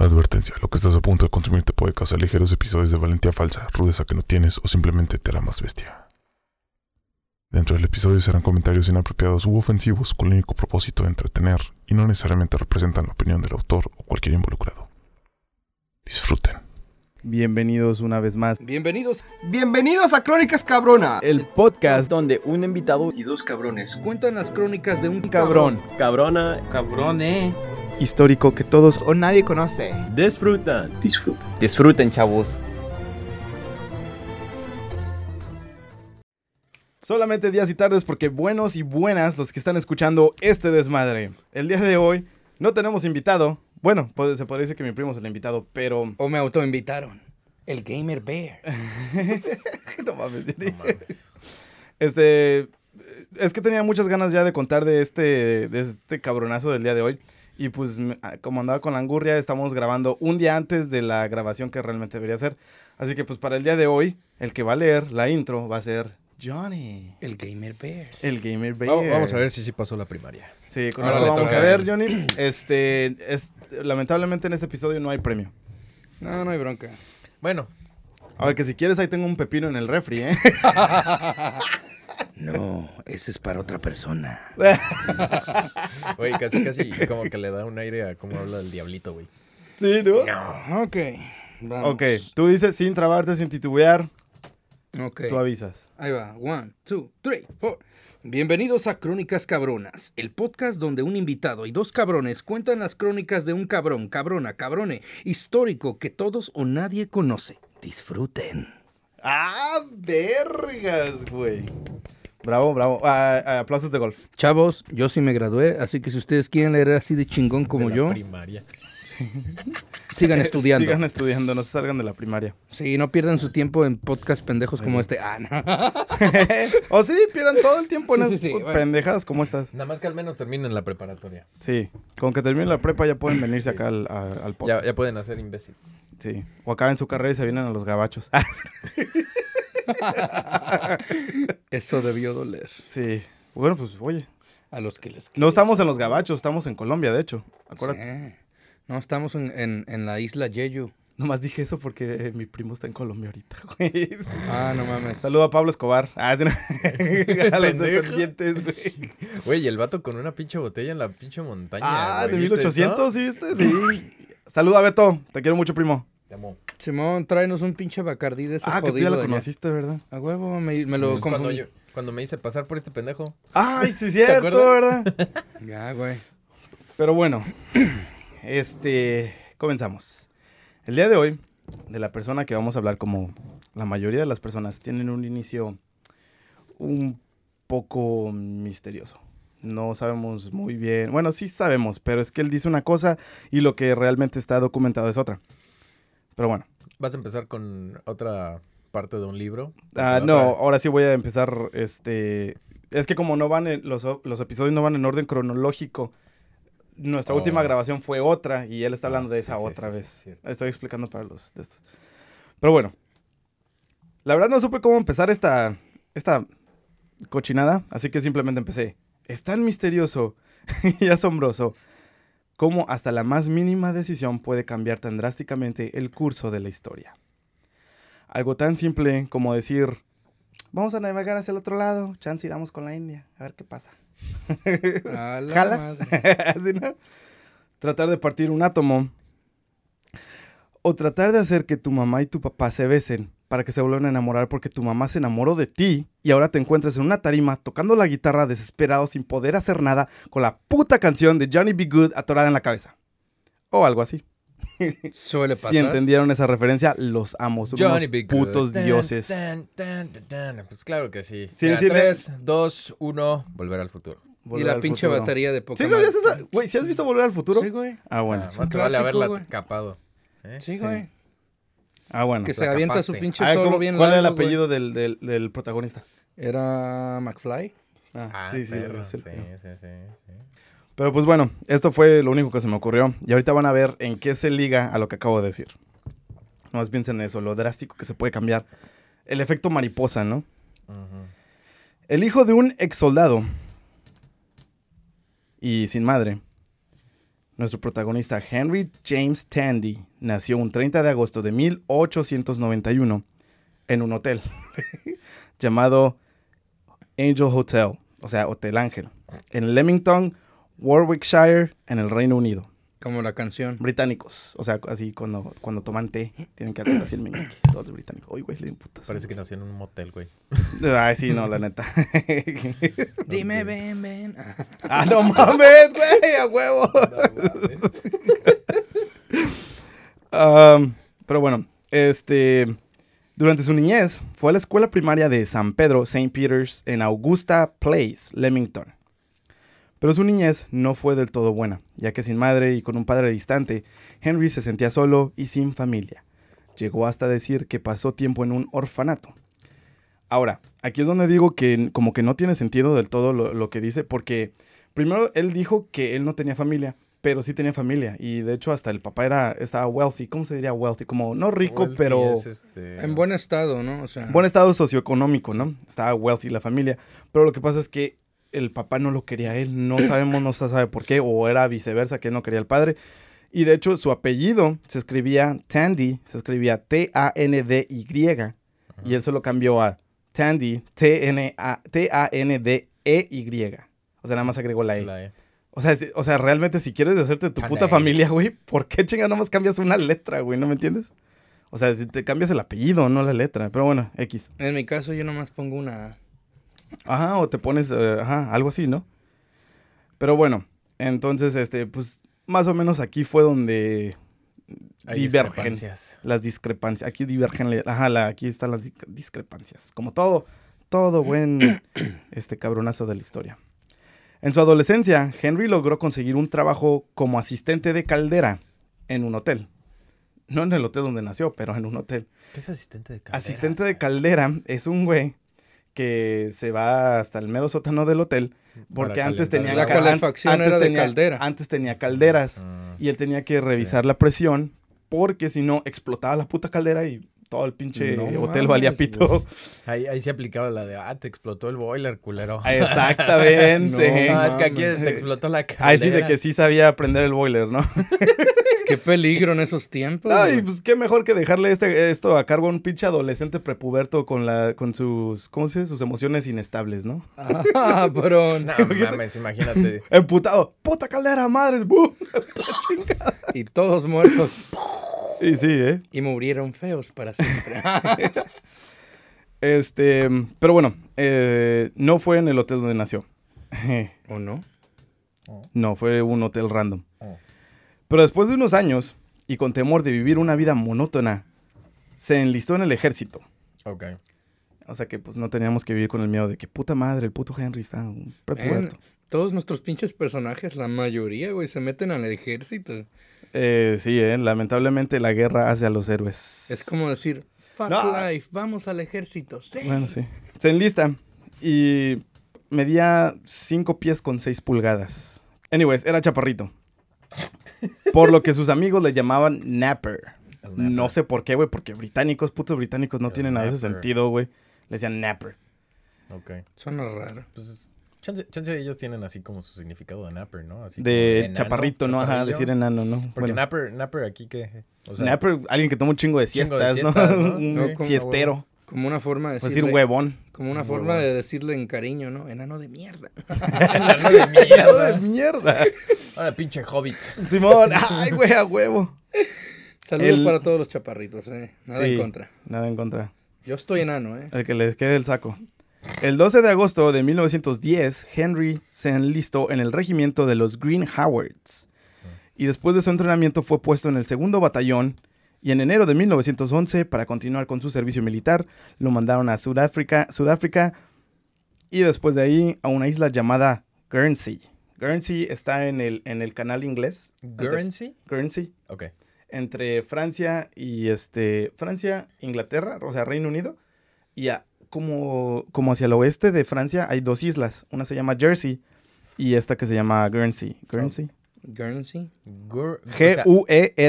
Advertencia, lo que estás a punto de consumir te puede causar ligeros episodios de valentía falsa, rudeza que no tienes o simplemente te hará más bestia. Dentro del episodio serán comentarios inapropiados u ofensivos con el único propósito de entretener y no necesariamente representan la opinión del autor o cualquier involucrado. Disfruten. Bienvenidos una vez más. Bienvenidos Bienvenidos a Crónicas Cabrona. El podcast donde un invitado y dos cabrones cuentan las crónicas de un cabrón, Cabrona, Cabrón, eh. Histórico que todos O nadie conoce. disfrutan. disfruten, chavos. Solamente días y tardes porque buenos y buenas los que están escuchando este desmadre. El día de hoy no tenemos invitado. Bueno, puede- se podría decir que mi primo es el invitado, pero... O me autoinvitaron. El Gamer Bear. no mames. Este... Es que tenía muchas ganas ya de contar de este, de este cabronazo del día de hoy. Y pues ah, como andaba con la angurria, estamos grabando un día antes de la grabación que realmente debería ser. Así que pues para el día de hoy, el que va a leer la intro va a ser Johnny, El Gamer Bear. el gamer bear. Vamos, vamos a ver si sí pasó la primaria. Sí, con Ahora esto vamos toca a a ver. Johnny. Este, es, lamentablemente en este episodio no hay premio. No, no hay bronca. Bueno, Ahora que si quieres ahí tengo un pepino en el refri, ¿eh? No, ese es para otra persona. güey, casi casi como que le da un aire a cómo habla el diablito, güey. sí, ¿no? No. Ok. Vamos. Ok, tú dices sin trabarte, sin titubear, Ok. tú avisas. Ahí va. One, two, three, four. Bienvenidos a Crónicas Cabronas, el podcast donde un invitado y dos cabrones cuentan las crónicas de un cabrón, cabrona, cabrone, histórico que todos o nadie conoce. Disfruten. ¡Ah, vergas, güey! Bravo, bravo. Ah, ah, aplausos de golf. Chavos, yo sí me gradué, así que si ustedes quieren leer así de chingón como De la yo, Primaria. sigan estudiando. Sigan estudiando, no se salgan de la primaria. Sí, no pierdan su tiempo en podcast pendejos como este. Ah, no. o sí, pierdan todo el tiempo en Sí, sí, bueno. pendejadas. ¿Cómo estás? Nada más que al menos terminen la preparatoria. Sí, con que termine la prepa ya pueden venirse acá al, a- al Ya, podcast. ya pueden hacer imbécil. Sí, o acaben su carrera y se vienen a los gabachos. Eso debió doler. sí, bueno, pues oye. A los que les No estamos en los gabachos, estamos en Colombia, de hecho. Acuérdate. Sí. No, estamos en, en, en la isla Yeyu. Nomás dije eso porque eh, mi primo está en Colombia ahorita, güey. Ah, no mames. Saludo a Pablo Escobar. Ah, a los descendientes, güey. Güey, y el vato con una pinche botella en la pinche montaña. Ah, güey, de ¿viste 1800, ¿sí viste? Sí. Saluda a Beto. Te quiero mucho, primo. Simón, tráenos un pinche bacardí de ese Ah, que tú ya lo conociste, ¿verdad? A huevo, me, me lo Pues cuando, confundí. yo, cuando me hice pasar por este pendejo. Ay, sí, cierto? ¿verdad? Ya, güey. Pero bueno, este, comenzamos. El día de hoy, de la persona que vamos a hablar, como la mayoría de las personas, tienen un inicio un poco misterioso. No sabemos muy bien, bueno, sí sabemos, pero es que él dice una cosa y lo que realmente está documentado es otra. Pero bueno, ¿Vas a empezar con otra parte de un libro? Ah, no, otra- ahora sí voy a empezar, este, es que como no van, en- los, los episodios no van en orden cronológico, nuestra Oh. última grabación fue otra y él está Ah, hablando de sí, esa sí, otra sí, vez. Estoy explicando para los de estos. Pero bueno, la verdad no supe cómo empezar esta, esta cochinada, así que simplemente empecé. Es tan misterioso y asombroso cómo hasta la más mínima decisión puede cambiar tan drásticamente el curso de la historia. Algo tan simple como decir, vamos a navegar hacia el otro lado, chance y damos con la India, a ver qué pasa. ¿Jalas? Tratar de partir un átomo. O tratar de hacer que tu mamá y tu papá se besen para que se vuelvan a enamorar porque tu mamá se enamoró de ti y ahora te encuentras en una tarima tocando la guitarra desesperado sin poder hacer nada con la puta canción de Johnny B. Good atorada en la cabeza. O algo así. Suele pasar. Si entendieron esa referencia, los amo. Son unos Johnny B. Good. putos dioses. tan, tan, tan, tan. Pues claro que sí. Sí, Ya, sí, tres, dos, uno, volver al futuro. Y la pinche futuro. batería de ¿Sí Pokémon. sabías esa? Güey, ¿sí has visto Volver al Futuro? Sí, güey. Ah, bueno. Ah, más te vale haberla güey. capado. ¿eh? Sí, Sí. Ah, bueno. Que se avienta capaste. su pinche solo ¿cómo- bien ¿Cuál era el apellido del, del, del protagonista? Era McFly. Ah, Ah, sí, sí, perro, sí, sí, sí. sí, sí, sí. Pero pues bueno, esto fue lo único que se me ocurrió. Y ahorita van a ver en qué se liga a lo que acabo de decir. Nomás piensen en eso, lo drástico que se puede cambiar. El efecto mariposa, ¿no? El hijo de un ex soldado y sin madre Nuestro protagonista Henry James Tandy nació un 30 de agosto de 1891 en un hotel llamado Angel Hotel, o sea, Hotel Ángel, en Leamington, Warwickshire, en el Reino Unido. Como la canción. Británicos, o sea, así cuando, cuando toman té, tienen que hacer así el meñique, todos los británicos. Uy, güey, le di un putazo. Parece que nació en un motel, güey. Ay, sí, no, la neta. Dime, ven, ven. ah, no mames, güey, a huevo. Um, pero bueno, este. Durante su niñez, fue a la escuela primaria de San Pedro, St. Peter's, en Augusta Place, Leamington. Pero su niñez no fue del todo buena, ya que sin madre y con un padre distante, Henry se sentía solo y sin familia. Llegó hasta decir que pasó tiempo en un orfanato. Ahora, aquí es donde digo que como que no tiene sentido del todo lo, lo que dice, porque primero él dijo que él no tenía familia, pero sí tenía familia. Y de hecho hasta el papá era, estaba wealthy. ¿Cómo se diría wealthy? Como no rico, Wealthy pero es, este, En buen estado, ¿no? O sea, buen estado socioeconómico, ¿no? Estaba wealthy la familia. Pero lo que pasa es que el papá no lo quería a él. No sabemos, no se sabe por qué. O era viceversa, que él no quería al padre. Y de hecho su apellido se escribía Tandy, se escribía T-A-N-D-Y. Y él se lo cambió a Tandy, T-A-N-D-E-Y. O sea, nada más agregó la E. la E. O sea, si- o sea, realmente si quieres hacerte tu puta familia, güey, ¿por qué chinga nomás cambias una letra, güey? ¿No me entiendes? O sea, si te cambias el apellido, no la letra. Pero bueno, X. en mi caso yo nomás pongo una... Ajá, o te pones, eh, ajá, algo así, ¿no? Pero bueno, entonces, este, pues, más o menos aquí fue donde Hay divergen discrepancias. las discrepancias. Aquí divergen, ajá, la- aquí están las di- discrepancias. Como todo, todo buen, este, cabronazo de la historia. En su adolescencia, Henry logró conseguir un trabajo como asistente de caldera en un hotel. No en el hotel donde nació, pero en un hotel. ¿Qué es asistente de calderas? Asistente de caldera es un güey que se va hasta el mero sótano del hotel porque antes tenía La el ca- agua. calefacción antes era de tenía- caldera. Antes tenía calderas Ah, y él tenía que revisar la presión porque si no explotaba la puta caldera y todo el pinche No hotel valía pito. ahí, ahí se aplicaba la de, ah, te explotó el boiler, culero. Exactamente. No, Ah, es que aquí te explotó la caldera. Ahí sí de que sí sabía prender el boiler, ¿no? Qué peligro en esos tiempos. Ay, pues qué mejor que dejarle este, esto a cargo a un pinche adolescente prepuberto con la, con sus, ¿cómo se dice? Sus emociones inestables, ¿no? Ah, bro. No mames, imagínate. Emputado, puta caldera, madres. Y todos muertos. Y sí, ¿eh? Y murieron feos para siempre. Este, pero bueno, eh, no fue en el hotel donde nació. ¿O no? No, fue un hotel random. Oh. Pero después de unos años, y con temor de vivir una vida monótona, se enlistó en el ejército. Ok. O sea que pues no teníamos que vivir con el miedo de que puta madre, el puto Henry está un prepuberto. Todos nuestros pinches personajes, la mayoría, güey, se meten al ejército. Eh, sí, eh, lamentablemente la guerra hace a los héroes. Es como decir, fuck No. life, vamos al ejército. Sí. Bueno, sí. Se enlista y medía 5 pies con 6 pulgadas. Anyways, era chaparrito. Por lo que sus amigos le llamaban Napper. No napper. sé por qué, güey, porque británicos, putos británicos no El tienen a veces napper. sentido, güey. Le decían Napper. Ok. Suena raro. Pues es- chance, chance ellos tienen así como su significado de napper, ¿no? Así De enano, chaparrito, ¿no? Ajá, decir enano, ¿no? Porque Bueno, napper, napper aquí que... O sea, Napper, alguien que toma un chingo de Chingo de siestas, ¿no? un como- siestero. Como una forma de Pues decirle... decir huevón. Como una Un forma huevón. de decirle en cariño, ¿no? Enano de mierda. enano de ¡Mierda de mierda. mierda! Ahora pinche hobbit. Simón, ay, güey, a huevo. Saludos El- para todos los chaparritos, ¿eh? Nada Sí. en contra. Nada en contra. Yo estoy enano, ¿eh? El que les quede el saco. El 12 de agosto de 1910, Henry se enlistó en el regimiento de los Green Howards. Y después de su entrenamiento fue puesto en el segundo batallón. Y en enero de 1911, para continuar con su servicio militar, lo mandaron a Sudáfrica, Sudáfrica y después de ahí a una isla llamada Guernsey. Guernsey está en el, en el canal inglés. Guernsey. Guernsey Ok. entre Francia y este Francia, Inglaterra, o sea, Reino Unido, y a- como, como hacia el oeste de Francia hay dos islas, una se llama Jersey y esta que se llama Guernsey. Guernsey. Guernsey.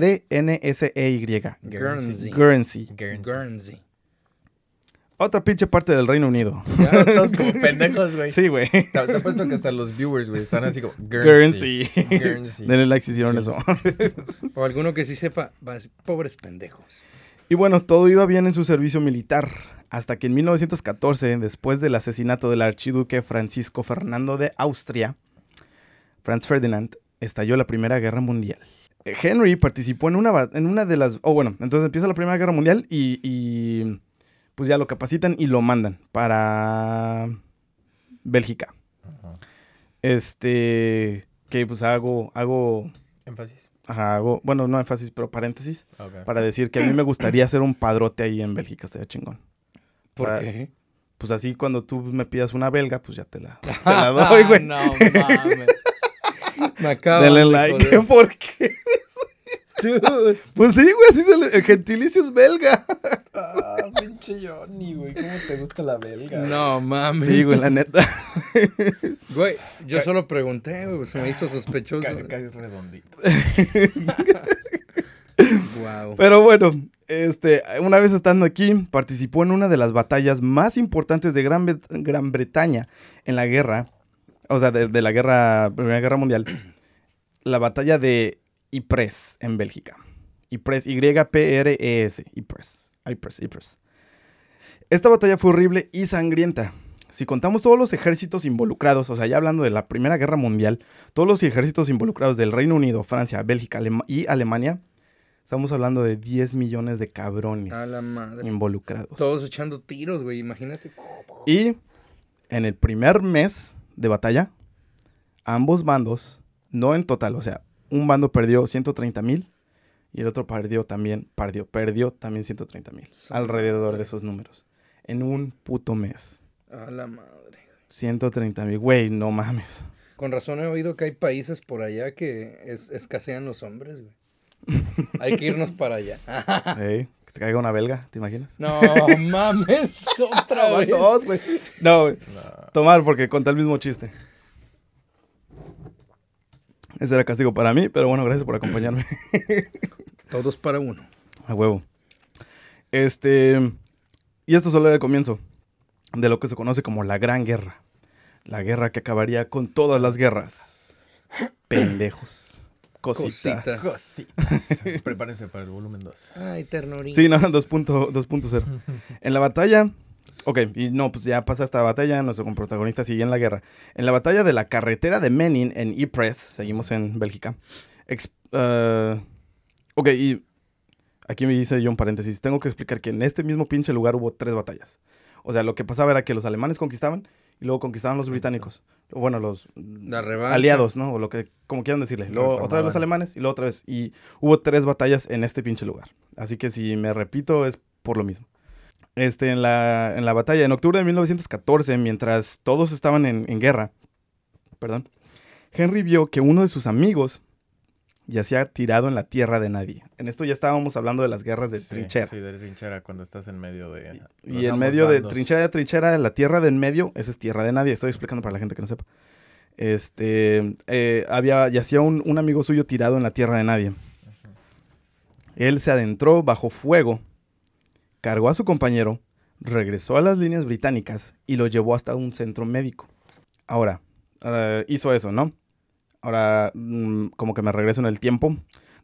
G-U-E-R-N-S-E-Y. Guernsey. Guernsey. Guernsey. Guernsey. Otra pinche parte del Reino Unido. Ya, todos como pendejos, güey. Sí, güey. Te, te apuesto que hasta los viewers, güey, están así como Guernsey. Guernsey. Guernsey. Denle like si hicieron eso. O alguno que sí sepa, va a decir, pobres pendejos. Y bueno, todo iba bien en su servicio militar, hasta que en 1914, después del asesinato del archiduque Francisco Fernando de Austria, Franz Ferdinand, estalló la Primera Guerra Mundial. Eh, Henry participó en una, en una de las... Oh, bueno, entonces empieza la Primera Guerra Mundial y, y, pues ya lo capacitan y lo mandan para Bélgica. Ajá. Este... Que pues hago, hago, Énfasis. ajá, hago, bueno, no énfasis, pero paréntesis, Ok. para decir que a mí me gustaría hacer un padrote ahí en Bélgica, estaría chingón. ¿Por Para- qué? Pues así cuando tú me pidas una belga, pues ya te la, te la doy, güey. no mames. Me acabo Denle de like, joder. ¿por qué? Dude. Pues sí, güey, así se le... El gentilicio es belga. Ah, pinche Johnny, güey. ¿Cómo te gusta la belga? No mames. Sí, güey, la neta. Güey, yo solo pregunté, güey, se me hizo sospechoso. Casi, casi es redondito. Wow. Pero bueno, este, una vez estando aquí, participó en una de las batallas más importantes de Gran, Gran Bretaña en la guerra, o sea, de, la guerra, Primera Guerra Mundial, la batalla de Ypres en Bélgica. Ypres, Y-P-R-E-S, Ypres, Ypres, Ypres. Esta batalla fue horrible y sangrienta. Si contamos todos los ejércitos involucrados, o sea, ya hablando de la Primera Guerra Mundial, todos los ejércitos involucrados del Reino Unido, Francia, Bélgica y Alemania, estamos hablando de 10 millones de cabrones A la madre. involucrados. Todos echando tiros, güey, imagínate. Y en el primer mes de batalla, ambos bandos, no en total, o sea, un bando perdió 130 mil y el otro perdió también, perdió, perdió también 130 mil. Alrededor de esos números. En un puto mes. A la madre. 130 mil. Güey, no mames. Con razón he oído que hay países por allá que es- escasean los hombres, güey. Hay que irnos para allá. Que te caiga una belga, ¿te imaginas? No mames, otra vez. Dos, güey. No, güey. Tomar porque conté el mismo chiste. Ese era castigo para mí, pero bueno, gracias por acompañarme. Todos para uno. A huevo. Este. Y esto solo era el comienzo de lo que se conoce como la Gran Guerra. La guerra que acabaría con todas las guerras. Pendejos. Cositas. Cositas. Cositas. Prepárense para el volumen 2. Ay, ternurita. Sí, no, 2.0. 2.0. En la batalla. Ok, y no, pues ya pasa esta batalla. Nuestro protagonista sigue en la guerra. En la batalla de la carretera de Menin en Ypres, seguimos en Bélgica. ex- eh, ok, y aquí me dice yo un paréntesis. Tengo que explicar que en este mismo pinche lugar hubo tres batallas. O sea, lo que pasaba era que los alemanes conquistaban y luego conquistaban los británicos. Bueno, los aliados, ¿no? O lo que, como quieran decirle. Luego otra vez los alemanes y luego otra vez. Y hubo tres batallas en este pinche lugar. Así que si me repito es por lo mismo. Este, en la, en la batalla, en octubre de 1914, mientras todos estaban en, en guerra, perdón, Henry vio que uno de sus amigos yacía tirado en la tierra de nadie. En esto ya estábamos hablando de las guerras de Sí, trinchera. Sí, de trinchera cuando estás en medio de. Y en medio de trinchera de trinchera, la tierra de en medio, esa es tierra de nadie. Estoy explicando para la gente que no sepa. Este, eh, había, yacía un, un amigo suyo tirado en la tierra de nadie. Él se adentró bajo fuego, cargó a su compañero, regresó a las líneas británicas y lo llevó hasta un centro médico. Ahora, eh, hizo eso, ¿no? Ahora, mm, como que me regreso en el tiempo.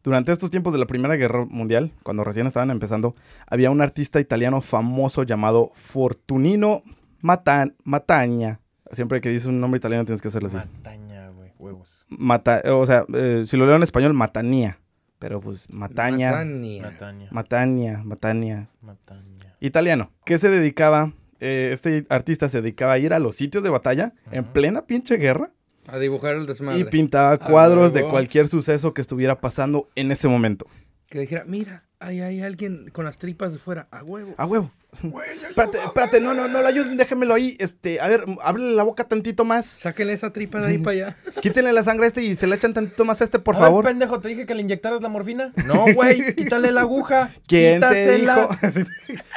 Durante estos tiempos de la Primera Guerra Mundial, cuando recién estaban empezando, había un artista italiano famoso llamado Fortunino Mata- Matagna. Siempre que dices un nombre italiano tienes que hacerlo así. Mataña, güey. Huevos. Mata, o sea, eh, si lo leo en español, Matania. Pero pues Matania. Mataña. Matania, Matania. Mataña. Italiano. ¿Qué se dedicaba? Eh, este artista se dedicaba a ir a los sitios de batalla en plena pinche guerra A dibujar el desmadre. y pintaba cuadros de cualquier suceso que estuviera pasando en ese momento. Que dijera, mira, ahí hay alguien con las tripas de fuera, a huevo. A huevo. Espérate, espérate, no, no, no lo ayuden, déjenmelo ahí. Este, a ver, ábrele la boca tantito más. Sáquenle esa tripa de ahí para allá. Quítenle la sangre a este y se le echan tantito más a este, por A ver, favor. pendejo, te dije que le inyectaras la morfina. No, güey, quítale la aguja. ¿Quién te dijo? quítasela.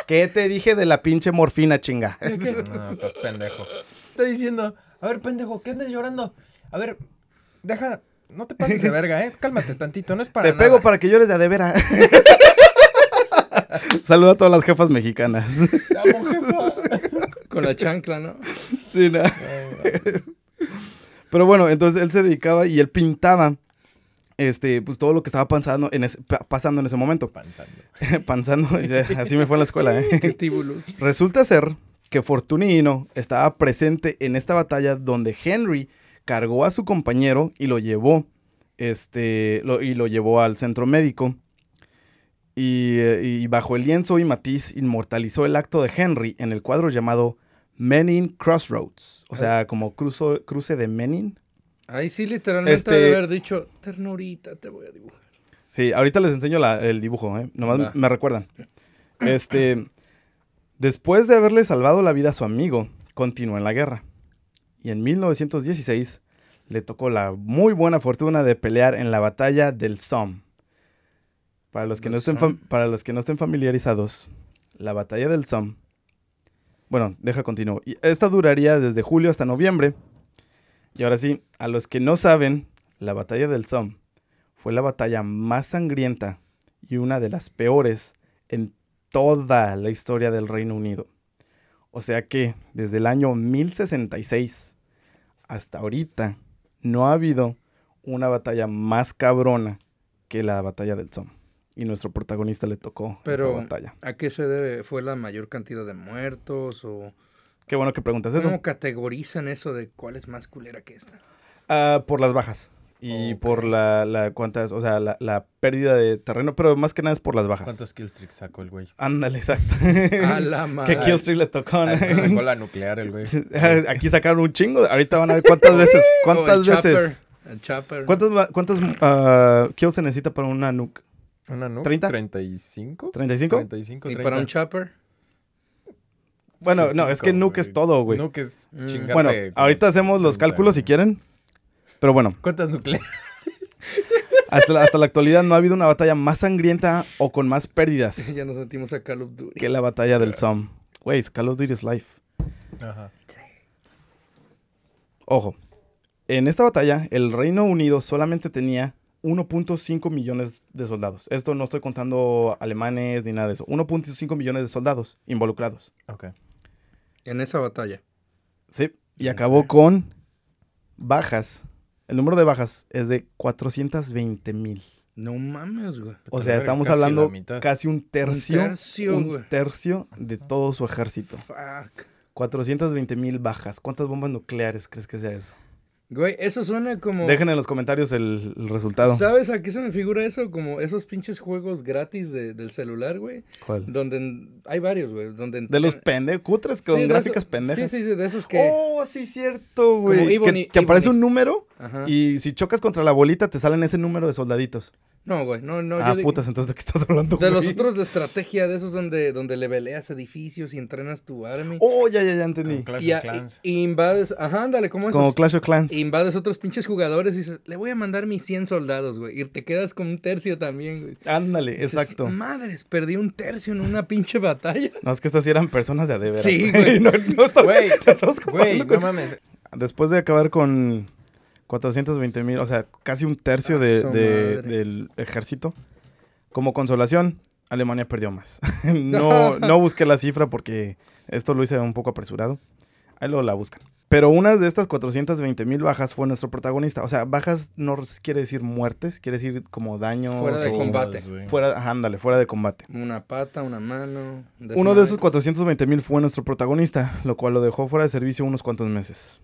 ¿Qué te dije de la pinche morfina, chinga? No, estás pendejo. Está diciendo, a ver, pendejo, ¿qué andas llorando? A ver, deja, no te pases de verga, eh. Cálmate tantito, no es para Te nada. pego para que llores de a de vera. Saluda a todas las jefas mexicanas. Vamos, jefa. Con la chancla, ¿no? Sí, no. Pero bueno, entonces él se dedicaba y él pintaba este, pues todo lo que estaba pasando en ese, pa- pasando en ese momento. Panzando. Pensando, ya, así me fue en la escuela, ¿eh? Resulta ser que Fortunino estaba presente en esta batalla donde Henry cargó a su compañero y lo llevó, este, lo- y lo llevó al centro médico. Y, eh, y bajo el lienzo y matiz inmortalizó el acto de Henry en el cuadro llamado Menin Crossroads. O sea, como cruzo- cruce de Menin. Ahí sí, literalmente Este- debe haber dicho, ternurita, te voy a dibujar. Sí, ahorita les enseño la- el dibujo, ¿eh? Nomás me recuerdan. Este, después de haberle salvado la vida a su amigo, continuó en la guerra. Y en 1916 le tocó la muy buena fortuna de pelear en la batalla del Somme. Para los que, no estén, Somme. fam- para los que no estén familiarizados, la batalla del Somme. Bueno, deja continuo. Y esta duraría desde julio hasta noviembre. Y ahora sí, a los que no saben, la batalla del Somme fue la batalla más sangrienta y una de las peores en toda la historia del Reino Unido. O sea que desde el año 1066 hasta ahorita no ha habido una batalla más cabrona que la batalla del Somme. Y nuestro protagonista le tocó Pero- esa batalla. ¿A qué se debe? ¿Fue la mayor cantidad de muertos o Qué bueno que preguntas eso. cómo categorizan eso de cuál es más culera que esta? Ah, por las bajas. Y por la, la cuántas, o sea, la, la pérdida de terreno, pero más que nada es por las bajas. ¿Cuántos killstreaks sacó el güey? Ándale, exacto. A la ¿Qué madre. killstreak le tocó? A no? ese sacó la nuclear el güey. Aquí sacaron un chingo. Ahorita van a ver cuántas veces. El ¿Cuántas chopper, veces? El chopper. ¿Cuántas, ah, kills se necesita para una nuke? ¿Una nuke? ¿Treinta? ¿35? ¿35? 35, ¿Y 30. para un chopper? Bueno, no, es que nuke güey. es todo, güey. Nuke es Mm. chingarte Bueno, ahorita hacemos los 30, cálculos si quieren. Pero bueno, ¿Cuántas nucleares? hasta la, hasta la actualidad no ha habido una batalla más sangrienta o con más pérdidas ya nos sentimos a Call of Duty. que la batalla del Somme. Güey, Call of Duty is life. Ajá. Ojo, en esta batalla el Reino Unido solamente tenía 1.5 millones de soldados. Esto no estoy contando alemanes ni nada de eso. 1.5 millones de soldados involucrados. Ok. En esa batalla. Sí, y acabó con bajas. El número de bajas es de 420 mil. No mames, güey. O sea, estamos casi hablando casi un tercio. Un tercio, un güey. tercio de todo su ejército. Fuck. 420 mil bajas. ¿Cuántas bombas nucleares crees que sea eso? Güey, eso suena como... Dejen en los comentarios el, el resultado. ¿Sabes a qué se me figura eso? Como esos pinches juegos gratis de- del celular, güey. ¿Cuál? Donde hay varios, güey. Donde De los pendejos, cutres con Sí, gráficas pendejas. Sí, sí, sí, de esos que... Oh, sí, cierto, güey. Como Que, Ebony- que aparece un número Ajá. y si chocas contra la bolita te salen ese número de soldaditos. No, güey, no, no. ah, yo digo- putas, entonces ¿de qué estás hablando, De los otros de estrategia, de esos donde, donde leveleas edificios y entrenas tu army. Oh, ya, ya, ya entendí. Con Clash y, of Clans. y- y invades... Ajá, ándale, ¿cómo Como esos? Clash of Clans. Invades otros pinches jugadores y dices, le voy a mandar mis 100 soldados, güey. Y te quedas con un tercio también, güey. Ándale, Dices, exacto. Madres, perdí un tercio en una pinche batalla. No, es que estas sí eran personas de a de veras, Sí, güey. No, no, Güey, no con- mames. Después de acabar con 420 mil, o sea, casi un tercio de, de- del ejército, como consolación, Alemania perdió más. no, no busqué la cifra porque esto lo hice un poco apresurado. Ahí luego la buscan. Pero una de estas 420 mil bajas fue nuestro protagonista. O sea, bajas no quiere decir muertes, quiere decir como daños. Fuera de o- combate. güey. Fuera, ajá, ándale, fuera de combate. Una pata, una mano. un Uno de esos 420 mil fue nuestro protagonista, lo cual lo dejó fuera de servicio unos cuantos meses.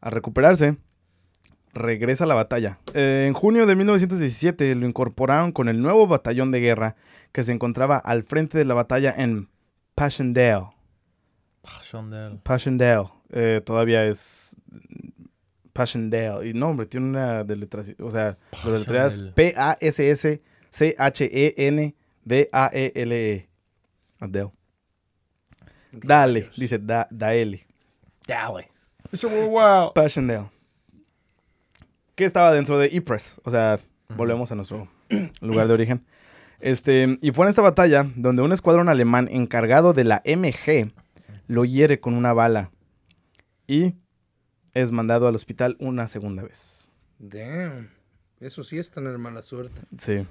Al recuperarse, regresa a la batalla. Eh, en junio de 1917 lo incorporaron con el nuevo batallón de guerra que se encontraba al frente de la batalla en Passchendaele. Passchendaele. Passchendaele. Eh, todavía es Passchendaele. Y no, hombre, tiene una deletración. O sea, lo deletreas Passchendaele. P-A-S-S-C-H-E-N-D-A-E-L-E. Adele. Dale, dice da, Daele. Dale. Fue wow. Passchendaele. Que estaba dentro de Ypres. O sea, volvemos a nuestro lugar de origen. Este, y fue en esta batalla donde un escuadrón alemán encargado de la MG lo hiere con una bala y es mandado al hospital una segunda vez. Damn. Eso sí es tener mala suerte. Sí.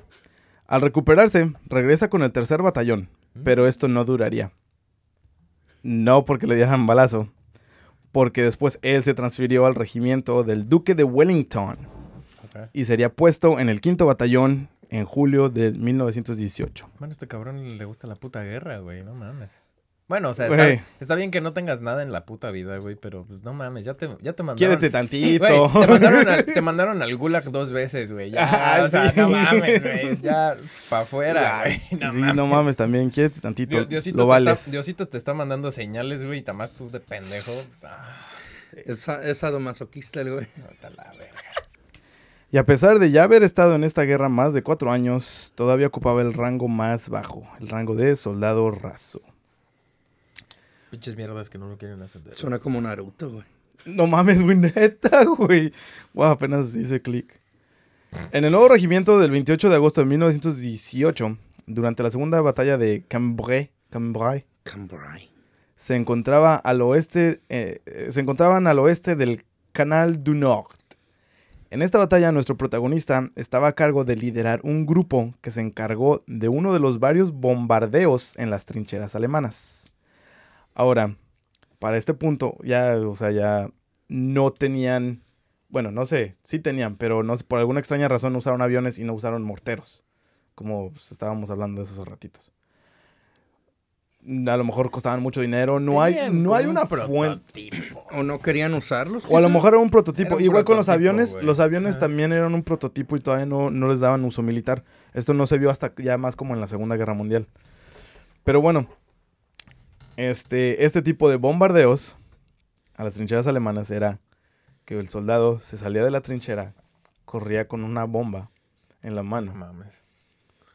Al recuperarse, regresa con el tercer batallón, pero esto no duraría. No porque le dieran balazo, porque después él se transfirió al regimiento del Duque de Wellington y sería puesto en el quinto batallón en julio de 1918. Bueno, este cabrón le gusta la puta guerra, güey. No mames. Bueno, o sea, está, está bien que no tengas nada en la puta vida, güey, pero pues no mames, ya te, ya te mandaron. Quiérete tantito. Güey, te, mandaron al, te mandaron al gulag dos veces, güey. Ya, Ah, o sea, sí. no mames, güey. Ya, pa' afuera, güey. No sí, mames. no mames, también, quiérete tantito. Dios- Diosito, lo te vales. está, Diosito te está mandando señales, güey, y tamás tú de pendejo. pues, ah, Es, es sadomasoquista el güey. la verga. Y a pesar de ya haber estado en esta guerra más de cuatro años, todavía ocupaba el rango más bajo, el rango de soldado raso. Pinches mierdas que no lo quieren hacer. Suena como Naruto, güey. No mames, güey, neta, güey. Wow, apenas hice clic. En el nuevo regimiento del 28 de agosto de 1918, durante la segunda batalla de Cambrai, Cambrai Cambrai. se encontraba al oeste, eh, eh, se encontraban al oeste del Canal du Nord. En esta batalla, nuestro protagonista estaba a cargo de liderar un grupo que se encargó de uno de los varios bombardeos en las trincheras alemanas. Ahora, para este punto, ya, o sea, ya no tenían, bueno, no sé, sí tenían, pero no sé, por alguna extraña razón no usaron aviones y no usaron morteros, como pues, estábamos hablando de esos ratitos. A lo mejor costaban mucho dinero, no hay, no hay una un fuente. prototipo. ¿O no querían usarlos? O a lo mejor era un prototipo. Era un Igual con los aviones, los aviones ¿sabes? también eran un prototipo y todavía no, no les daban uso militar. Esto no se vio hasta ya más como en la Segunda Guerra Mundial. Pero bueno, este, este tipo de bombardeos a las trincheras alemanas era que el soldado se salía de la trinchera, corría con una bomba en la No mano, mames,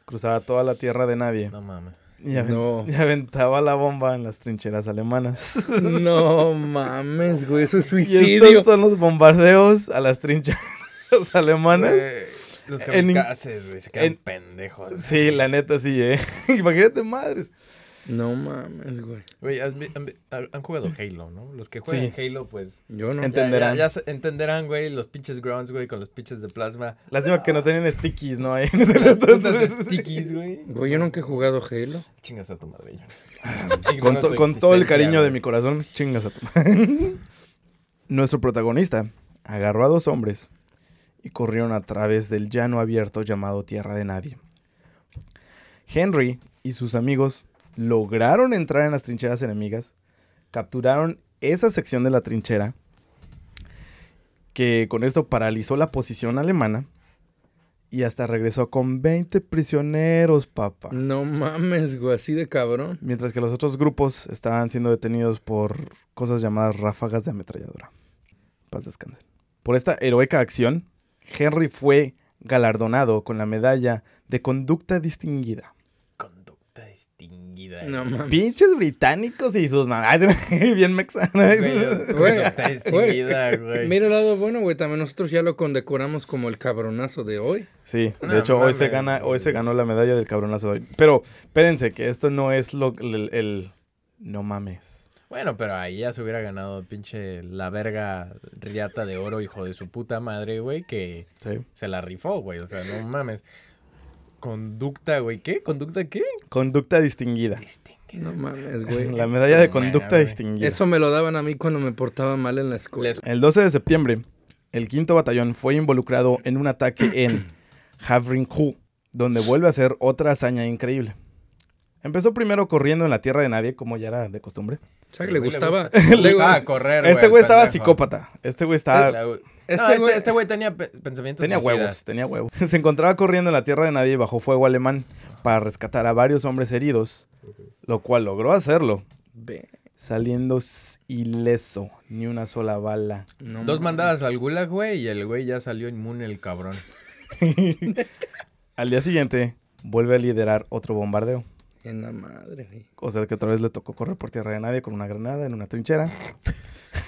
cruzaba toda la tierra de nadie no mames. y, aven- No. y aventaba la bomba en las trincheras alemanas. No mames, güey, eso es y suicidio. estos son los bombardeos a las trincheras alemanas. Güey, Los kamikazes, güey, se quedan en- pendejos. Sí, la neta sí, eh. Imagínate, madres. No mames, güey. Güey, ¿has vi- han, jugado Halo, ¿no? Los que juegan Sí. Halo, pues... Yo no. Ya- Entenderán. Ya, entenderán, güey, los pinches grounds, güey, con los pinches de plasma. Lástima que no tenían stickies, ¿no? Ahí. Las putas stickies, güey. Güey, yo nunca he jugado Halo. Chingas a tu madre, yo. Con, to- todo el cariño de mi corazón, chingas a tu Nuestro protagonista agarró a dos hombres y corrieron a través del llano abierto llamado Tierra de Nadie. Henry y sus amigos lograron entrar en las trincheras enemigas, capturaron esa sección de la trinchera, que con esto paralizó la posición alemana y hasta regresó con 20 prisioneros, papá. No mames, güey, así de cabrón. Mientras que los otros grupos estaban siendo detenidos por cosas llamadas ráfagas de ametralladora. Paz descansen. Por esta heroica acción, Henry fue galardonado con la medalla de conducta distinguida. Conducta distinguida. No mames. Pinches británicos y sus mamás. Bien mexanas. Güey, Güey, conducta distinguida, güey. Mira el lado bueno, güey. También nosotros ya lo condecoramos como el cabronazo de hoy. Sí, de No hecho hoy se gana, hoy se ganó la medalla del cabronazo de hoy. Pero espérense que esto no es lo el, el- no mames. Bueno, pero ahí ya se hubiera ganado pinche la verga riata de oro, hijo de su puta madre, güey, que Sí. se la rifó, güey. O sea, no mames. Conducta, güey. ¿Qué? ¿Conducta qué? Conducta distinguida. No mames, güey. La medalla de conducta distinguida. Eso me lo daban a mí cuando me portaba mal en la escuela. El 12 de septiembre, el quinto batallón fue involucrado en un ataque en Havrincourt, donde vuelve a ser otra hazaña increíble. Empezó primero corriendo en la tierra de nadie, como ya era de costumbre. O sea, que le gustaba. gusta- le- gustaba correr, Este güey estaba pendejo. psicópata. Este güey estaba... La- Este este, güey- este, tenía pe- pensamientos Tenía suicidas. huevos, tenía huevos. Se encontraba corriendo en la tierra de nadie bajo fuego alemán para rescatar a varios hombres heridos, lo cual logró hacerlo, saliendo ileso, ni una sola bala. no Dos mandadas al gulag, güey, y el güey ya salió inmune el cabrón. Al día siguiente, vuelve a liderar otro bombardeo. En la madre, güey. O sea que otra vez le tocó correr por tierra de nadie con una granada en una trinchera.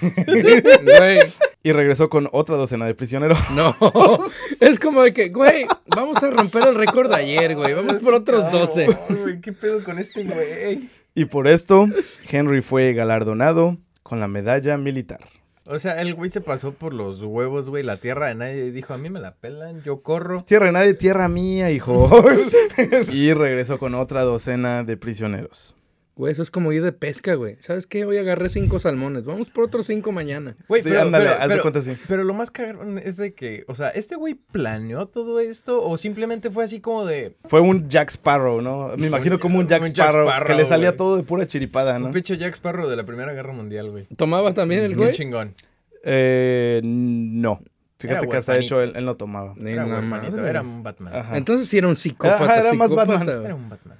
Güey, Y regresó con otra docena de prisioneros. no. Es como de que, güey, vamos a romper el récord de ayer, güey. Vamos por otros 12. güey, ¿qué pedo con este güey? Y por esto, Henry fue galardonado con la medalla militar. O sea, el güey se pasó por los huevos, güey, la tierra de nadie y dijo, a mí me la pelan, yo corro. Tierra de nadie, tierra mía, hijo. y regresó con otra docena de prisioneros. Güey, eso es como ir de pesca, güey. ¿Sabes qué? Hoy agarré cinco salmones. Vamos por otros cinco mañana. Güey, Sí, pero, ándale, pero- haz de cuenta así. pero lo más cabrón es de que, o sea, ¿este güey planeó todo esto o simplemente fue así como de Fue un Jack Sparrow, ¿no? Me imagino como un Jack, Un Jack Sparrow, que le salía güey. todo de pura chiripada, ¿no? un pinche Jack Sparrow de la Primera Guerra Mundial, güey? ¿Tomaba también el güey? chingón. Eh, no. Fíjate Era que hasta hecho él, él no tomaba. Ni Era era un Batman. Ajá. Entonces sí era un psicópata, Ajá, era más Batman. güey. Era un Batman.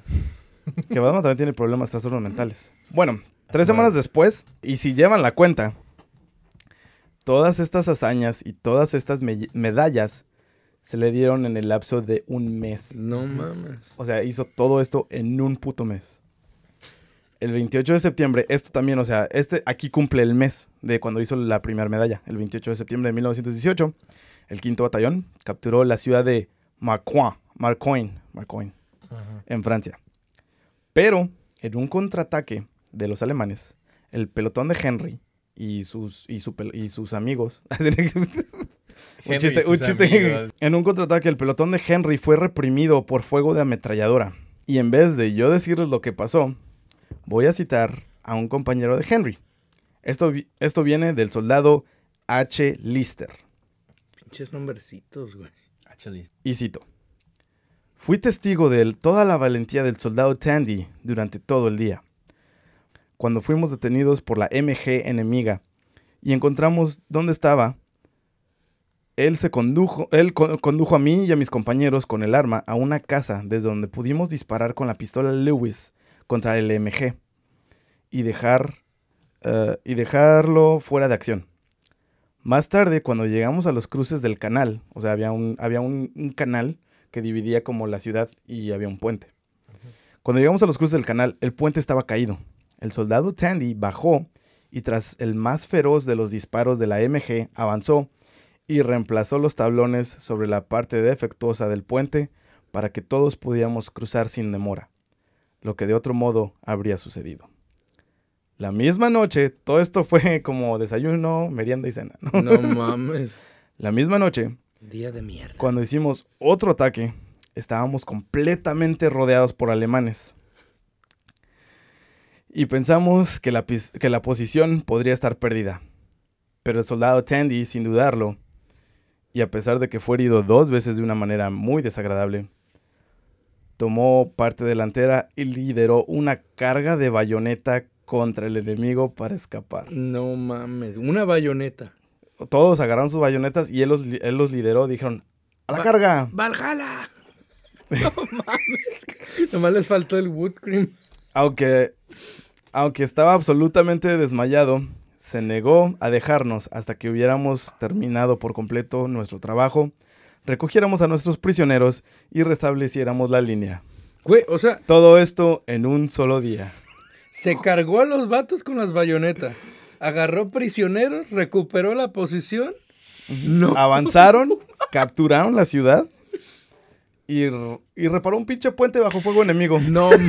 Que Batman también tiene problemas, trastornos mentales. Bueno, tres semanas después, y si llevan la cuenta, todas estas hazañas y todas estas me- medallas se le dieron en el lapso de un mes. No mames. O sea, hizo todo esto en un puto mes. El 28 de septiembre, esto también, o sea, este aquí cumple el mes de cuando hizo la primera medalla. El 28 de septiembre de 1918, el quinto batallón capturó la ciudad de Marcoing, Marcoing, Marcoing en Francia. Pero en un contraataque de los alemanes, el pelotón de Henry y sus, y su pel- y sus amigos. un chiste, un chiste. amigos. En un contraataque, el pelotón de Henry fue reprimido por fuego de ametralladora. Y en vez de yo decirles lo que pasó, voy a citar a un compañero de Henry. Esto, esto viene del soldado H. Lister. Pinches nombrecitos, güey. Actually. Y cito. Fui testigo de toda la valentía del soldado Tandy durante todo el día. Cuando fuimos detenidos por la MG enemiga y encontramos dónde estaba, él se condujo, él co- condujo a mí y a mis compañeros con el arma a una casa desde donde pudimos disparar con la pistola Lewis contra el MG y dejar eh, y dejarlo fuera de acción. Más tarde, cuando llegamos a los cruces del canal, o sea, había un, había un canal que dividía como la ciudad y había un puente. Cuando llegamos a los cruces del canal, el puente estaba caído. El soldado Tandy bajó y tras el más feroz de los disparos de la MG, avanzó y reemplazó los tablones sobre la parte defectuosa del puente para que todos pudiéramos cruzar sin demora, lo que de otro modo habría sucedido. La misma noche, todo esto fue como desayuno, merienda y cena. ¿no? No mames. La misma noche, Día de mierda. cuando hicimos otro ataque, estábamos completamente rodeados por alemanes. Y pensamos que la, que la posición podría estar perdida. Pero el soldado Tandy, sin dudarlo, y a pesar de que fue herido dos veces de una manera muy desagradable, tomó parte delantera y lideró una carga de bayoneta contra el enemigo para escapar. No mames. Una bayoneta. Todos agarraron sus bayonetas y él los, él los lideró. Dijeron, ¡a la Va- carga! ¡Valhalla! No mames. Nomás les faltó el wood cream. Aunque, aunque estaba absolutamente desmayado, se negó a dejarnos hasta que hubiéramos terminado por completo nuestro trabajo, recogiéramos a nuestros prisioneros y restableciéramos la línea. Güey, o sea, Todo esto en un solo día. se cargó a los vatos con las bayonetas. Agarró prisioneros, recuperó la posición. No. Avanzaron, capturaron la ciudad y, y reparó un pinche puente bajo fuego enemigo. No.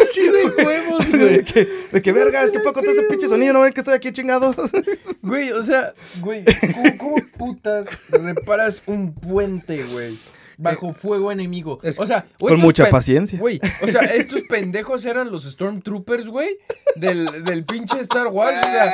Así de huevos, De güey. que, de que vergas, ¿qué puedo contar ese pinche sonido? ¿No ven que estoy aquí chingados? Güey, o sea, güey, ¿cómo, cómo putas reparas un puente, güey? Bajo fuego enemigo. es- o sea, Con güey, estos mucha paciencia. Güey, o sea, estos pendejos eran los Stormtroopers, güey, del, del pinche Star Wars. O sea,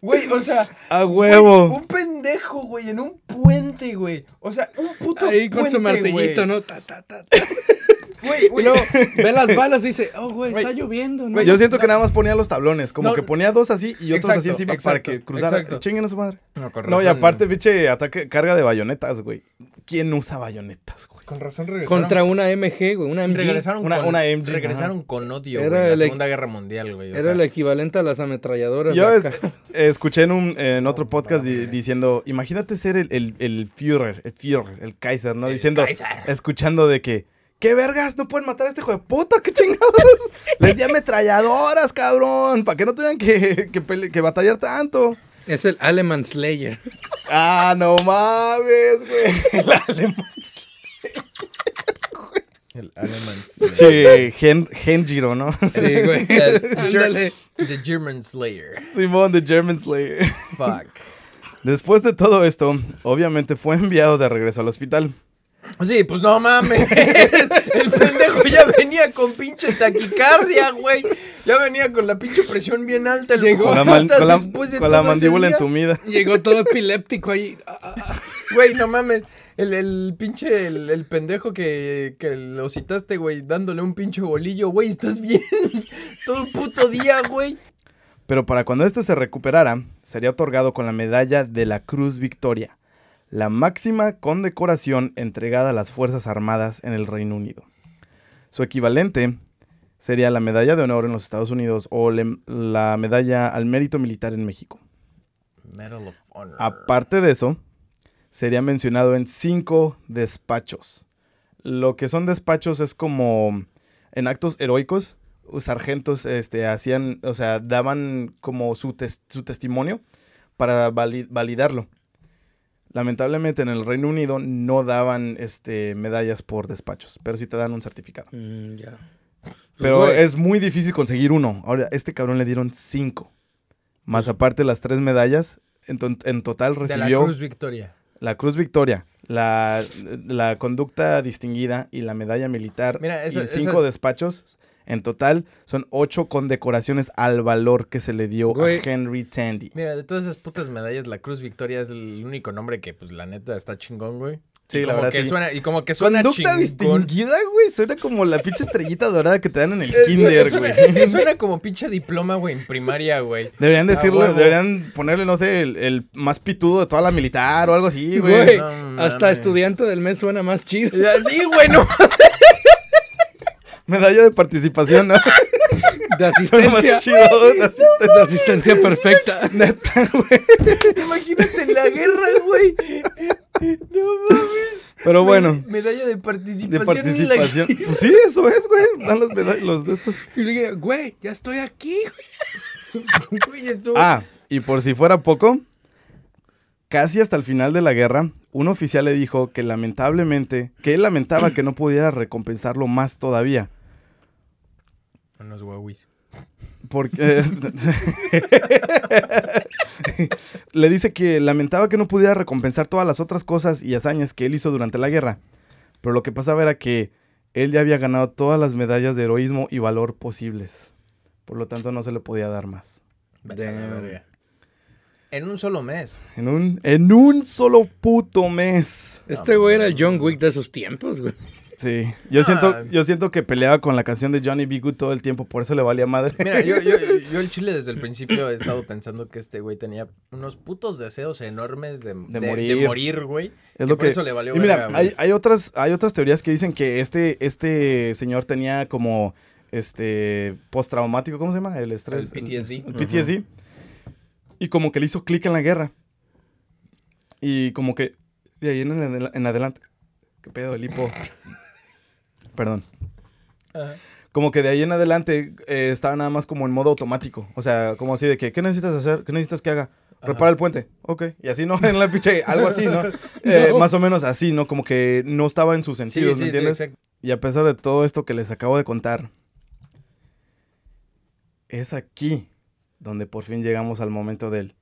güey, o sea, A huevo. un pendejo, güey, en un puente, güey. O sea, un puto Ahí con su martillito. ¿no? Ta, ta, ta, ta. Güey, luego ve las balas y dice, oh, güey, está lloviendo, ¿no? güey, Yo siento que nada más ponía los tablones, como No. que ponía dos así y otros así Exacto, encima para que cruzara. Chinguen a su madre. No, con No, y razón, aparte, pinche ataque, carga de bayonetas, güey. ¿Quién usa bayonetas, güey? Con razón regresaron. Contra una MG, güey, una MG. Regresaron, Una- con, una MG, regresaron con odio, Era güey, en la Segunda Guerra Mundial, güey. Era sea, el equivalente a las ametralladoras. Yo acá. es- escuché en, un, en otro podcast di- diciendo, imagínate ser el, el, el Führer, el Führer, el Kaiser, ¿no? El diciendo, Kaiser. escuchando de que, ¿qué vergas? No pueden matar a este hijo de puta, qué chingados. Les di ametralladoras, cabrón, para que no tuvieran que, que, pele- que batallar tanto. Es el Aleman Slayer. Ah, no mames, güey. El alemán. El Alemán Che, Gen, Genjiro, ¿no? Sí, güey. El The German Slayer. Simón de German Slayer. Fuck. Después de todo esto, obviamente fue enviado de regreso al hospital. Sí, pues no mames. El pendejo ya venía con pinche taquicardia, güey. Ya venía con la pinche presión bien alta. Llegó Con la, man- con la- de con la mandíbula entumida. Llegó todo epiléptico ahí. Ah, ah, ah. Güey, no mames. El, el pinche, el, el pendejo que, que lo citaste, güey, dándole un pinche bolillo, güey, ¿estás bien? Todo puto día, güey. Pero para cuando este se recuperara, sería otorgado con la medalla de la Cruz Victoria, la máxima condecoración entregada a las Fuerzas Armadas en el Reino Unido. Su equivalente sería la medalla de honor en los Estados Unidos o le- la medalla al mérito militar en México. Medal of Honor. Aparte de eso, sería mencionado en cinco despachos. Lo que son despachos es como en actos heroicos, los sargentos este, hacían, o sea, daban como su, tes- su testimonio para vali- validarlo. Lamentablemente en el Reino Unido no daban este, medallas por despachos, pero sí te dan un certificado. Mm, ya. Pero Güey. es muy difícil conseguir uno. Ahora, este cabrón le dieron cinco. Más aparte las tres medallas, en, to- en total de la recibió Cruz Victoria. la Cruz Victoria, la, la conducta distinguida y la medalla militar Mira, y cinco despachos. En total son ocho condecoraciones al valor que se le dio Güey. a Henry Tandy. Mira, de todas esas putas medallas, la Cruz Victoria es el único nombre que, pues, la neta está chingón, güey. Sí, Y la como verdad, que sí. Suena, y como que suena Conducta chingón. distinguida, güey. Suena como la pinche estrellita dorada que te dan en el kinder, güey. suena- suena como pinche diploma, güey, en primaria, güey. Deberían A decirlo, deberían ponerle, no sé, el, el más pitudo de toda la militar o algo así, güey. Güey, no hasta estudiante del mes suena más chido. Así, güey, no. Medalla de participación, ¿no? De asistencia. chido. de asisten- De asistencia perfecta. Neta, güey. Imagínate en la guerra, güey. No mames. Pero bueno, Med- Medalla de participación. de en la- participación. Pues sí, eso es, güey. Dan los, meda- los de estos. Y le dije, güey, ya estoy aquí. Güey, Ah, y por si fuera poco, casi hasta el final de la guerra, un oficial le dijo que lamentablemente, que él lamentaba que no pudiera recompensarlo más todavía. Unos guauis. Porque le dice que lamentaba que no pudiera recompensar todas las otras cosas y hazañas que él hizo durante la guerra. Pero lo que pasaba era que él ya había ganado todas las medallas de heroísmo y valor posibles. Por lo tanto, no se le podía dar más. Damn. En un solo mes. En un, en un solo puto mes. Este güey era el John Wick de esos tiempos, güey. Sí. Yo, Ah. siento, yo siento que peleaba con la canción de Johnny B. Good todo el tiempo, por eso le valía madre. Mira, yo, yo, yo el chile desde el principio he estado pensando que este güey tenía unos putos deseos enormes de, de- de morir. morir, güey. Es y lo por que... eso le valió y mira, verga, hay, hay otras, hay otras teorías que dicen que este, este señor tenía como este postraumático, ¿cómo se llama? El estrés. El PTSD. El, PTSD. Y como que le hizo clic en la guerra. Y como que de ahí en, adel- en adelante. ¿Qué pedo? El hipo. Perdón. Ajá. Como que de ahí en adelante eh, estaba nada más como en modo automático. O sea, como así de que, ¿qué necesitas hacer? ¿Qué necesitas que haga? Repara el puente. Ok. Y así, ¿no? En la pinche, algo así, ¿no? Eh, Más o menos así, ¿no? Como que no estaba en sus Sí, sentidos, sí, ¿me sí, entiendes? exacto. y a pesar de todo esto que les acabo de contar, es aquí donde por fin llegamos al momento del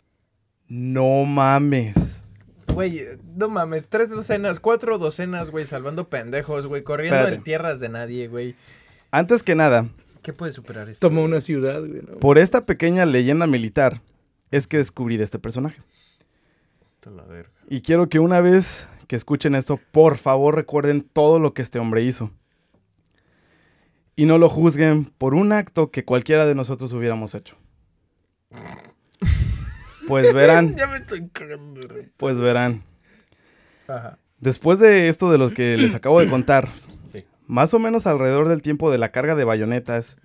no mames. Güey, no mames, tres docenas, cuatro docenas, güey, salvando pendejos, güey, corriendo Espérate. en tierras de nadie, güey. Antes que nada, ¿Qué puede superar esto? Tomó una ciudad, güey. ¿no? por esta pequeña leyenda militar es que descubrí de este personaje. Puta la verga. Y quiero que una vez que escuchen esto, por favor recuerden todo lo que este hombre hizo. Y no lo juzguen por un acto que cualquiera de nosotros hubiéramos hecho. Pues verán, Ya me estoy cagando pues verán. Ajá. Después de esto de los que les acabo de contar, Sí. más o menos alrededor del tiempo de la carga de bayonetas,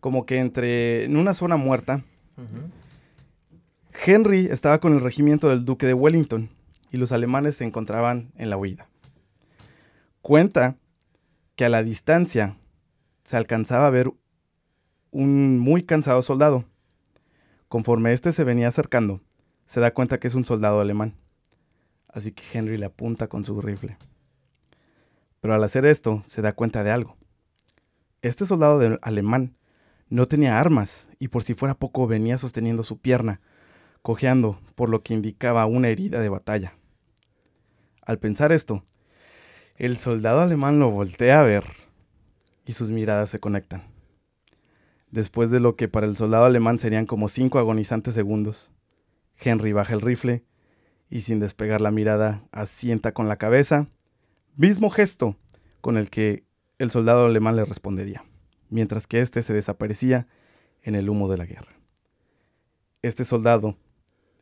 como que entre en una zona muerta. Henry estaba con el regimiento del duque de Wellington y los alemanes se encontraban en la huida. Cuenta que a la distancia se alcanzaba a ver un muy cansado soldado. Conforme este se venía acercando, se da cuenta que es un soldado alemán. Así que Henry le apunta con su rifle. Pero al hacer esto, se da cuenta de algo. Este soldado alemán no tenía armas y por si fuera poco venía sosteniendo su pierna, cojeando, por lo que indicaba una herida de batalla. Al pensar esto, el soldado alemán lo voltea a ver y sus miradas se conectan. Después de lo que para el soldado alemán serían como cinco agonizantes segundos, Henry baja el rifle y sin despegar la mirada asienta con la cabeza, mismo gesto con el que el soldado alemán le respondería, mientras que éste se desaparecía en el humo de la guerra. Este soldado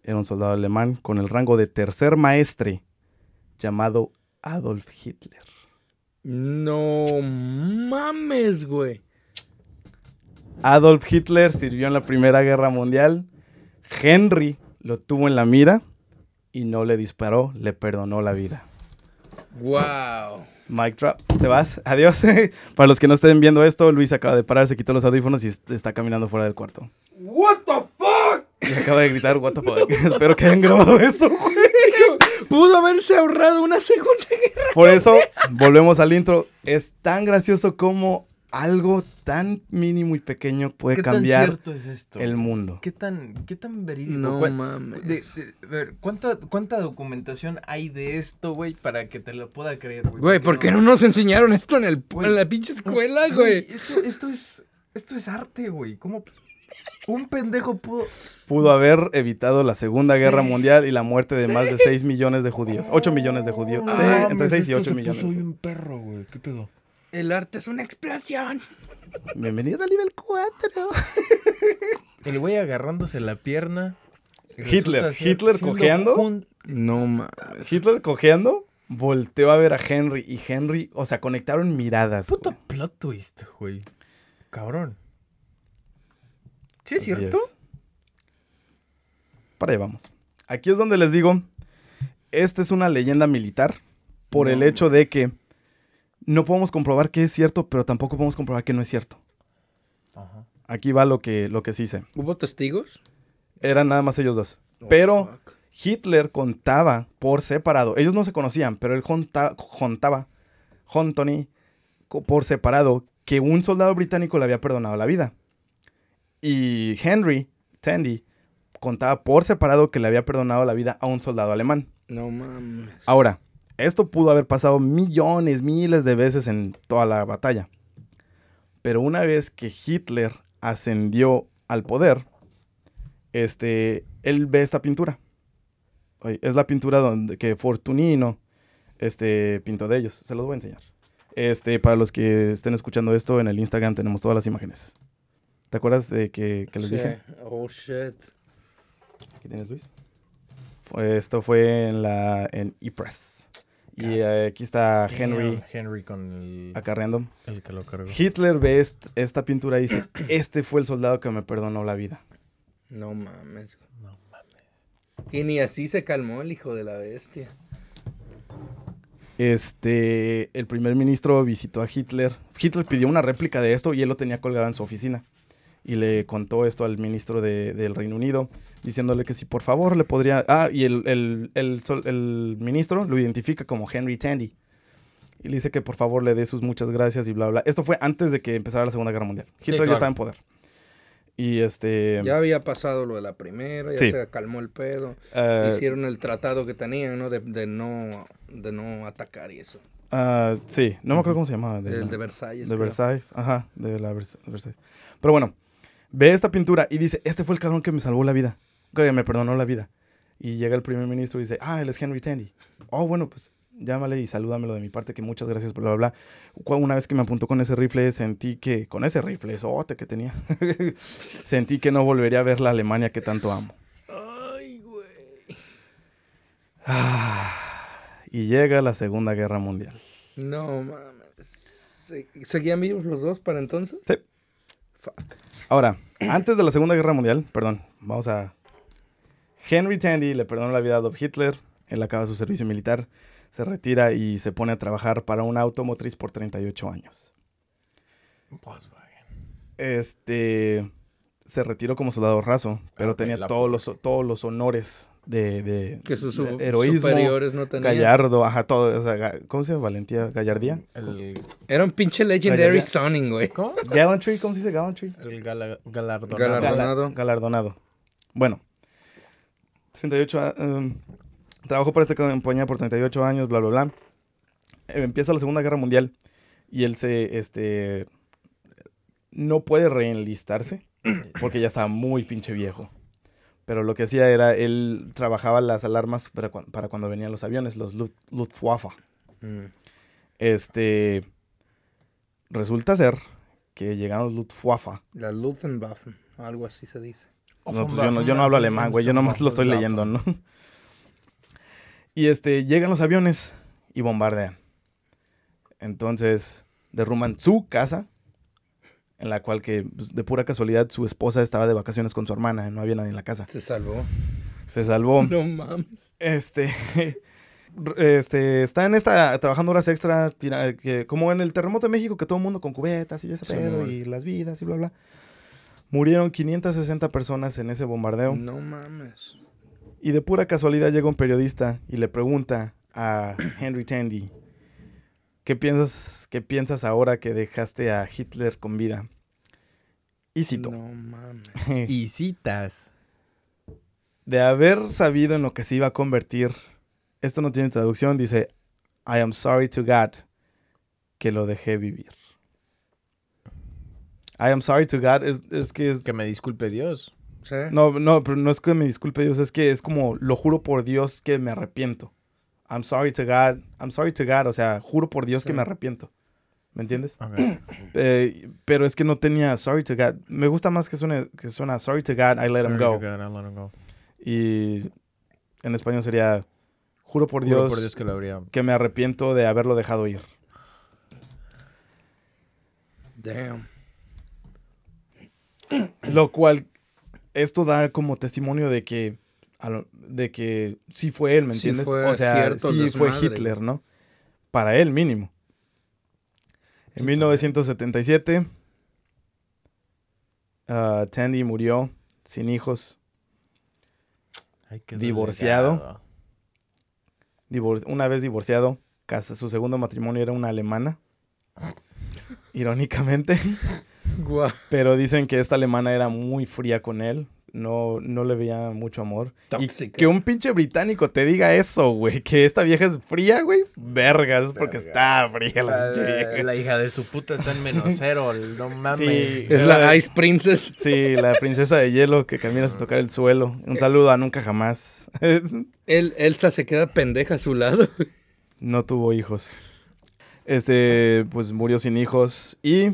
era un soldado alemán con el rango de tercer maestre llamado Adolf Hitler. No mames, güey. Adolf Hitler sirvió en la Primera Guerra Mundial. Henry lo tuvo en la mira y no le disparó, le perdonó la vida. Wow. Mic drop, te vas, adiós. Para los que no estén viendo esto, Luis acaba de parar, se quitó los audífonos y est- está caminando fuera del cuarto. What the fuck? Y acaba de gritar, what the fuck. Espero que hayan grabado eso, güey. Pudo haberse ahorrado una segunda guerra. Por eso, volvemos al intro. Es tan gracioso como algo tan mínimo y pequeño puede ¿Qué tan cambiar cierto es esto? el mundo. ¿Qué tan, qué tan verídico? No ¿Cuál- mames. de- de- a ver, ¿cuánta, ¿cuánta documentación hay de esto, güey, para que te lo pueda creer, güey? Güey, ¿por qué no nos enseñaron esto en, el, Güey. en la pinche escuela, güey? Esto, esto es, esto es arte, güey. ¿Cómo un pendejo pudo... Pudo haber evitado la Segunda Guerra. Mundial y la muerte de más de 6 millones de judíos. 8 millones de judíos. Sí, entre mames, 6 y esto 8 se millones. puso un perro, güey. ¿Qué pedo? El arte es una explosión. Bienvenidos al nivel 4. El güey agarrándose la pierna. Hitler, ser- Hitler cojeando. No mames. Hitler cojeando, volteó a ver a Henry y Henry, o sea, conectaron miradas. Puto güey. plot twist, güey. Cabrón. ¿Sí es Así cierto? es. Para allá vamos. Aquí es donde les digo, esta es una leyenda militar por el hecho de que no podemos comprobar que es cierto, pero tampoco podemos comprobar que no es cierto. Ajá. Aquí va lo que, lo que sí sé. ¿Hubo testigos? Eran nada más ellos dos. Oh, Pero fuck. Hitler contaba por separado. Ellos no se conocían, pero él junta- contaba, Huntony, co- por separado, que un soldado británico le había perdonado la vida. Y Henry, Tandy, contaba por separado que le había perdonado la vida a un soldado alemán. No mames. Ahora, esto pudo haber pasado millones, miles de veces en toda la batalla. Pero una vez que Hitler ascendió al poder, este, él ve esta pintura. Es la pintura donde, que Fortunino este, pintó de ellos. Se los voy a enseñar. Este, para los que estén escuchando esto, en el Instagram tenemos todas las imágenes. ¿Te acuerdas de que, que les Sí. dije? Oh, shit. ¿Qué tienes, Luis? Esto fue en la en ePress. Y eh, aquí está Henry Damn, Henry con el, acarreando. el que lo cargó. Hitler ve est- esta pintura y dice, este fue el soldado que me perdonó la vida. No mames. No mames. Y ni así se calmó el hijo de la bestia. Este, el primer ministro visitó a Hitler. Hitler pidió una réplica de esto y él lo tenía colgado en su oficina. Y le contó esto al ministro de- del Reino Unido, diciéndole que si por favor le podría... Ah, y el, el- el ministro lo identifica como Henry Tandy. Y le dice que por favor le dé sus muchas gracias y bla, bla. Esto fue antes de que empezara la Segunda Guerra Mundial. Hitler claro. ya estaba en poder. Y este... Ya había pasado lo de la primera, ya Sí. se calmó el pedo. eh, Hicieron el tratado que tenían, ¿no? De, de no de no atacar y eso. ah, sí, no me acuerdo cómo se llamaba. de el la- de Versalles. De creo. Versailles, ajá, de la Vers- Versailles. Pero bueno, ve esta pintura y dice, este fue el cabrón que me salvó la vida, que me perdonó la vida. Y llega el primer ministro y dice, ah, él es Henry Tandy. Oh, bueno, pues llámale y salúdamelo de mi parte, que muchas gracias, bla, bla, bla. Una vez que me apuntó con ese rifle, sentí que, con ese rifle, esote que tenía, sentí que no volvería a ver la Alemania que tanto amo. Ay, güey. Y llega la Segunda Guerra Mundial. No mames. ¿Se- ¿Seguían vivos los dos para entonces? Sí. Fuck. Ahora, antes de la Segunda Guerra Mundial, perdón, vamos a... Henry Tandy le perdonó la vida a Adolf Hitler, él acaba su servicio militar, se retira y se pone a trabajar para una automotriz por 38 años. Volkswagen. Este... Se retiró como soldado raso, pero Ok, tenía todos los, todos los honores de, de- Que sus su- heroísmo, superiores no tenían. gallardo, ajá, todo, o sea, ¿cómo se llama? Valentía, gallardía. El, Era un pinche legendary sounding, güey. ¿Cómo? Gallantry, ¿cómo se dice gallantry? El gala- galardonado. Galar- Galardonado. Gala- galardonado. Bueno, 38, a- um, trabajó para esta compañía por 38 años, bla, bla, bla. Eh, Empieza la Segunda Guerra Mundial y él se, este, no puede reenlistarse porque ya estaba muy pinche viejo. Pero lo que hacía era, él trabajaba las alarmas para, para cuando venían los aviones, los Luft- Luftwaffe. Mm. Este, resulta ser que llegaron los Luftwaffe La Luftwaffe, algo así se dice. No, pues yo no, yo no hablo alemán, güey. Yo nomás lo estoy leyendo, ¿no? Y este, llegan los aviones y bombardean. Entonces, derrumban su casa, en la cual que, pues, de pura casualidad, su esposa estaba de vacaciones con su hermana. No había nadie en la casa. Se salvó. Se salvó. No mames. Este, este, está en esta, trabajando horas extra, tira- que, como en el terremoto de México, que todo el mundo con cubetas y ese Sí, pedo, y las vidas y bla, bla. Murieron 560 personas en ese bombardeo. No mames. Y de pura casualidad llega un periodista y le pregunta a Henry Tandy, ¿qué piensas, qué piensas ahora que dejaste a Hitler con vida? Y cito, No mames. Y citas. de haber sabido en lo que se iba a convertir, esto no tiene traducción, dice, I am sorry to God que lo dejé vivir. I am sorry to God es, es que es... Que me disculpe Dios. ¿Sí? No, no, pero no es que me disculpe Dios, es que es como, lo juro por Dios que me arrepiento. I'm sorry to God, I'm sorry to God, o sea, juro por Dios que me arrepiento. ¿Me entiendes? Ok. Eh, pero es que no tenía sorry to God. Me gusta más que suene, que suena sorry to God, I let him go. to God, I let him go. Y en español sería, juro por Juro Dios, por Dios que lo habría. que me arrepiento de haberlo dejado ir. Damn. Lo cual, esto da como testimonio de que, de que sí fue él, ¿me Sí entiendes? fue o sea, cierto sí fue. Hitler, ¿no? Para él mínimo. En 1977, ah, Tandy murió sin hijos, Ay, Divorciado. divor- una vez divorciado, casa, su segundo matrimonio era una alemana, irónicamente. Pero dicen que esta alemana era muy fría con él. No, no le veía mucho amor. Y que un pinche británico te diga eso, güey. Que esta vieja es fría, güey. Vergas, es porque está fría la La, pinche vieja. la hija de su puta está en menos cero. No mames. Sí. Es la Ice Princess. Sí, la princesa de hielo que camina sin tocar el suelo. Un saludo a nunca jamás. El, Elsa se queda pendeja a su lado. no tuvo hijos. Este, pues murió sin hijos y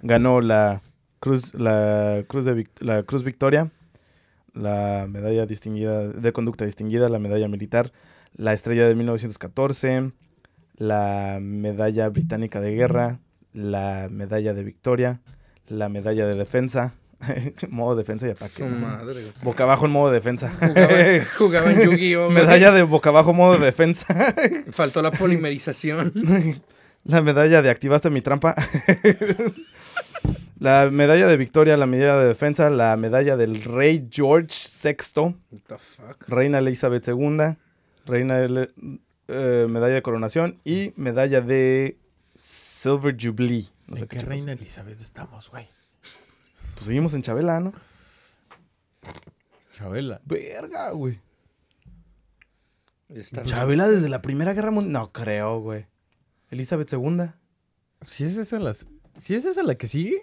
ganó la cruz, la cruz de la cruz Victoria, la medalla distinguida de conducta distinguida, la medalla militar, la estrella de 1914, la medalla británica de guerra, la medalla de victoria, la medalla de defensa, modo defensa y ataque. Madre. Boca abajo en modo defensa. Jugaba, jugaba en Yu-Gi-Oh! medalla de boca abajo modo defensa. Faltó la polimerización. La medalla de activaste mi trampa. La medalla de victoria, la medalla de defensa, la medalla del rey George VI, What the fuck? reina Elizabeth II, reina Ele- eh, medalla de coronación y medalla de Silver Jubilee. No sé ¿En qué reina Elizabeth estamos, güey? Pues seguimos en Chabela, ¿no? Chabela. Verga, güey. Está- Chabela desde la Primera Guerra Mundial. No creo, güey. Elizabeth II. ¿Si es esa la, si es esa la que sigue?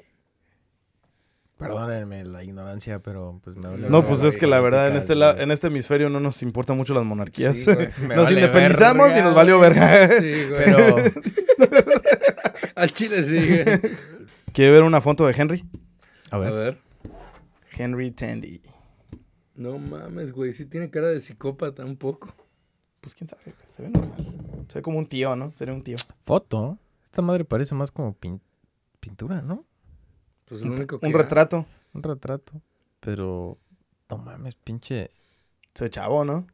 Perdónenme la ignorancia, pero pues me. No, pues es que la verdad en este, la- en este hemisferio no nos importan mucho las monarquías. Sí, güey. Me nos vale independizamos verga, y nos valió verga. Sí, güey. Pero Al chile sí, güey. ¿Quiere ver una foto de Henry? a A ver. ver. Henry Tandy. No mames, güey. Sí tiene cara de psicópata un poco. Pues quién sabe, güey, se ve normal. Se ve como un tío, ¿no? Sería un tío. Foto. Esta madre parece más como pin- pintura, ¿no? Pues lo único que. Un retrato. Un retrato. Pero no mames, pinche. Se chavo, ¿no?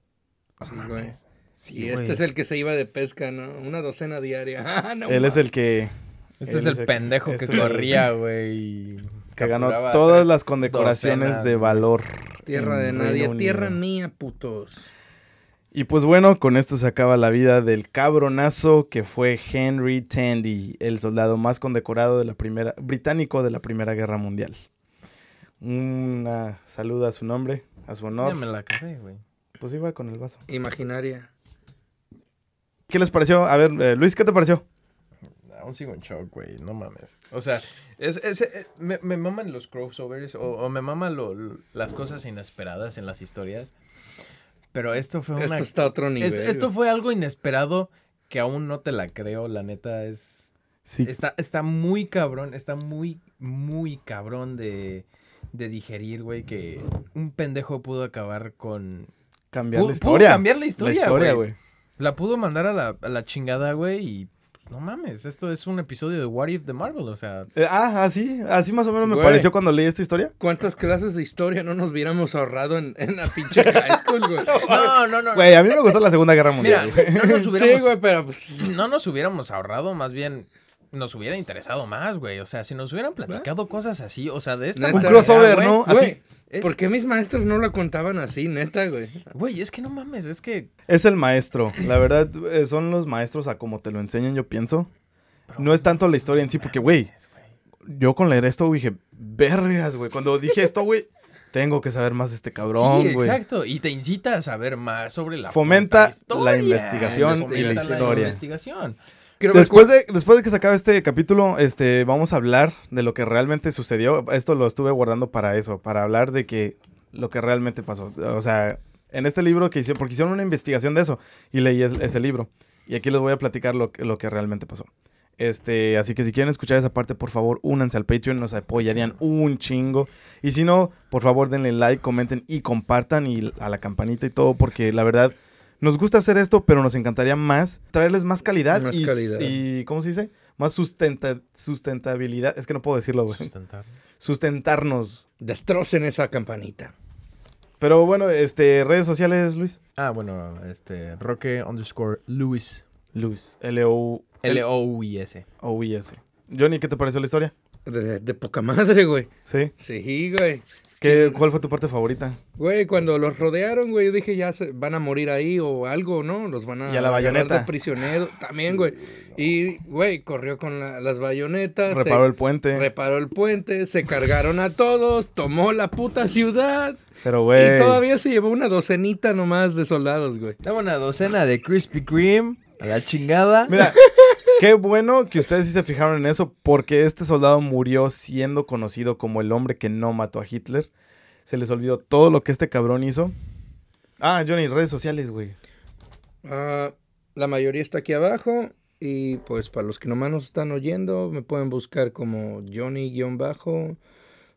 Sí, güey. Sí, Y este güey. es el que se iba de pesca, ¿no? Una docena diaria. Ah, no Él es el que... Este él es el pendejo este que es el- corría, güey. Que ganó todas las condecoraciones docenas, de valor. Tierra de nadie, tierra mía, putos. Y pues bueno, con esto se acaba la vida del cabronazo que fue Henry Tandy, el soldado más condecorado de la primera, británico de la Primera Guerra Mundial. Una saluda a su nombre, a su honor. Ya me la acabé, güey. Pues igual con el vaso. Imaginaria. ¿Qué les pareció? A ver, eh, Luis, ¿qué te pareció? Aún sigo en shock, güey, no mames. O sea, es, es- eh, me, me maman los crossovers o, o me maman lo- lo- las cosas inesperadas en las historias. Pero esto fue una... Esto está a otro nivel. es- esto fue algo inesperado que aún no te la creo, la neta es... Sí. Está, está muy cabrón, está muy, muy cabrón de, de digerir, güey, que un pendejo pudo acabar con... Cambiar Pudo, la pudo historia. cambiar la historia, güey. güey. La pudo mandar a la, a la chingada, güey, y... No mames, esto es un episodio de What If de Marvel, o sea... Eh, ah, así, así más o menos me Güey. pareció cuando leí esta historia. ¿Cuántas clases de historia no nos hubiéramos ahorrado en, en la pinche high school, güey? No, no, no. Güey, a mí me gustó la Segunda Guerra Mira, Mundial. güey. no nos Sí, hubiéramos, güey, pero pues... no nos hubiéramos ahorrado, más bien nos hubiera interesado más, güey. O sea, si nos hubieran platicado cosas así, o sea, de esta Neta. Un manera, crossover, ¿no? Güey, Así. es- ¿por qué mis maestros no lo contaban así, neta, güey? Güey, es que no mames, es que... Es el maestro. La verdad, eh, son los maestros a como te lo enseñan, yo pienso. No es tanto la historia en sí, porque, güey, yo con leer esto dije, vergas, güey. Cuando dije esto, güey, tengo que saber más de este cabrón, sí, güey. exacto. Y te incita a saber más sobre la Fomenta la investigación y la Fomenta historia. investigación. Quiero ver Después de, después de que se acabe este capítulo, este, vamos a hablar de lo que realmente sucedió. Esto lo estuve guardando para eso, para hablar de que lo que realmente pasó. O sea, en este libro que hicieron, porque hicieron una investigación de eso y leí es- ese libro. Y aquí les voy a platicar lo, que- lo que realmente pasó. Este, así que si quieren escuchar esa parte, por favor, únanse al Patreon, nos apoyarían un chingo. Y si no, por favor, denle like, comenten y compartan y a la campanita y todo, porque la verdad nos gusta hacer esto, pero nos encantaría más traerles más calidad Más y, calidad. y ¿cómo se dice? Más sustenta- sustentabilidad. Es que no puedo decirlo, güey. Sustentar. Sustentarnos. Destrocen esa campanita. Pero bueno, este, redes sociales, Luis. Ah, bueno, este, Roque underscore Luis. Luis, L-O... L-O-U-I-S. O-I-S. Johnny, ¿qué te pareció la historia? De, de poca madre, güey. ¿Sí? Sí, güey. ¿Qué, ¿Cuál fue tu parte favorita? Güey, cuando los rodearon, güey, yo dije ya se van a morir ahí o algo, ¿no? Los van a Y a la bayoneta. de prisionero. También, güey. Y, güey, corrió con la- las bayonetas. se- Reparó el puente. reparó el puente, se cargaron a todos, tomó la puta ciudad. Pero, güey... Y todavía se llevó una docenita nomás de soldados, güey. Dame una docena de Krispy Kreme. A la chingada. Mira, qué bueno que ustedes sí se fijaron en eso, porque este soldado murió siendo conocido como el hombre que no mató a Hitler. Se les olvidó todo lo que este cabrón hizo. Ah, Johnny, redes sociales, güey. Ah, la mayoría está aquí abajo. Y pues para los que nomás nos están oyendo, me pueden buscar como Johnny-bajo.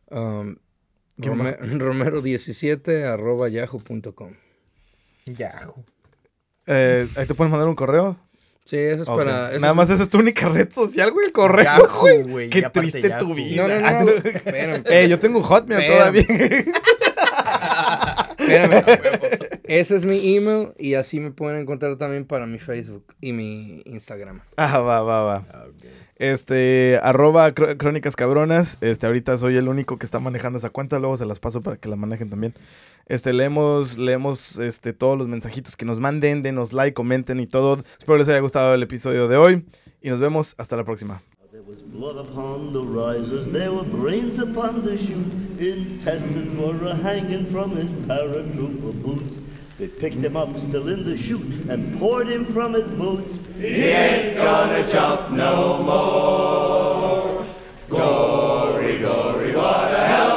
um, Guión Rome- Romero17 arroba yahoo.com. Yahoo. Eh, ahí te pueden mandar un correo. Sí, eso es para... eso Nada es- más esa es tu única red social, güey, Yahoo, güey. güey, Qué triste Yahoo. tu vida. No, no, no. espérame, Eh, yo tengo un Hotmail todavía. espérame. Ese es mi email y así me pueden encontrar también para mi Facebook y mi Instagram. ah, va, va, va. Ah, Este, arroba cr- crónicas cabronas. Este, ahorita soy el único que está manejando esa cuenta. Luego se las paso para que la manejen también. Este, leemos, leemos este, todos los mensajitos que nos manden. Denos like, comenten y todo. Espero les haya gustado el episodio de hoy. Y nos vemos hasta la próxima. They picked him up still in the chute and poured him from his boots. He ain't gonna jump no more. Gory, gory, what a hell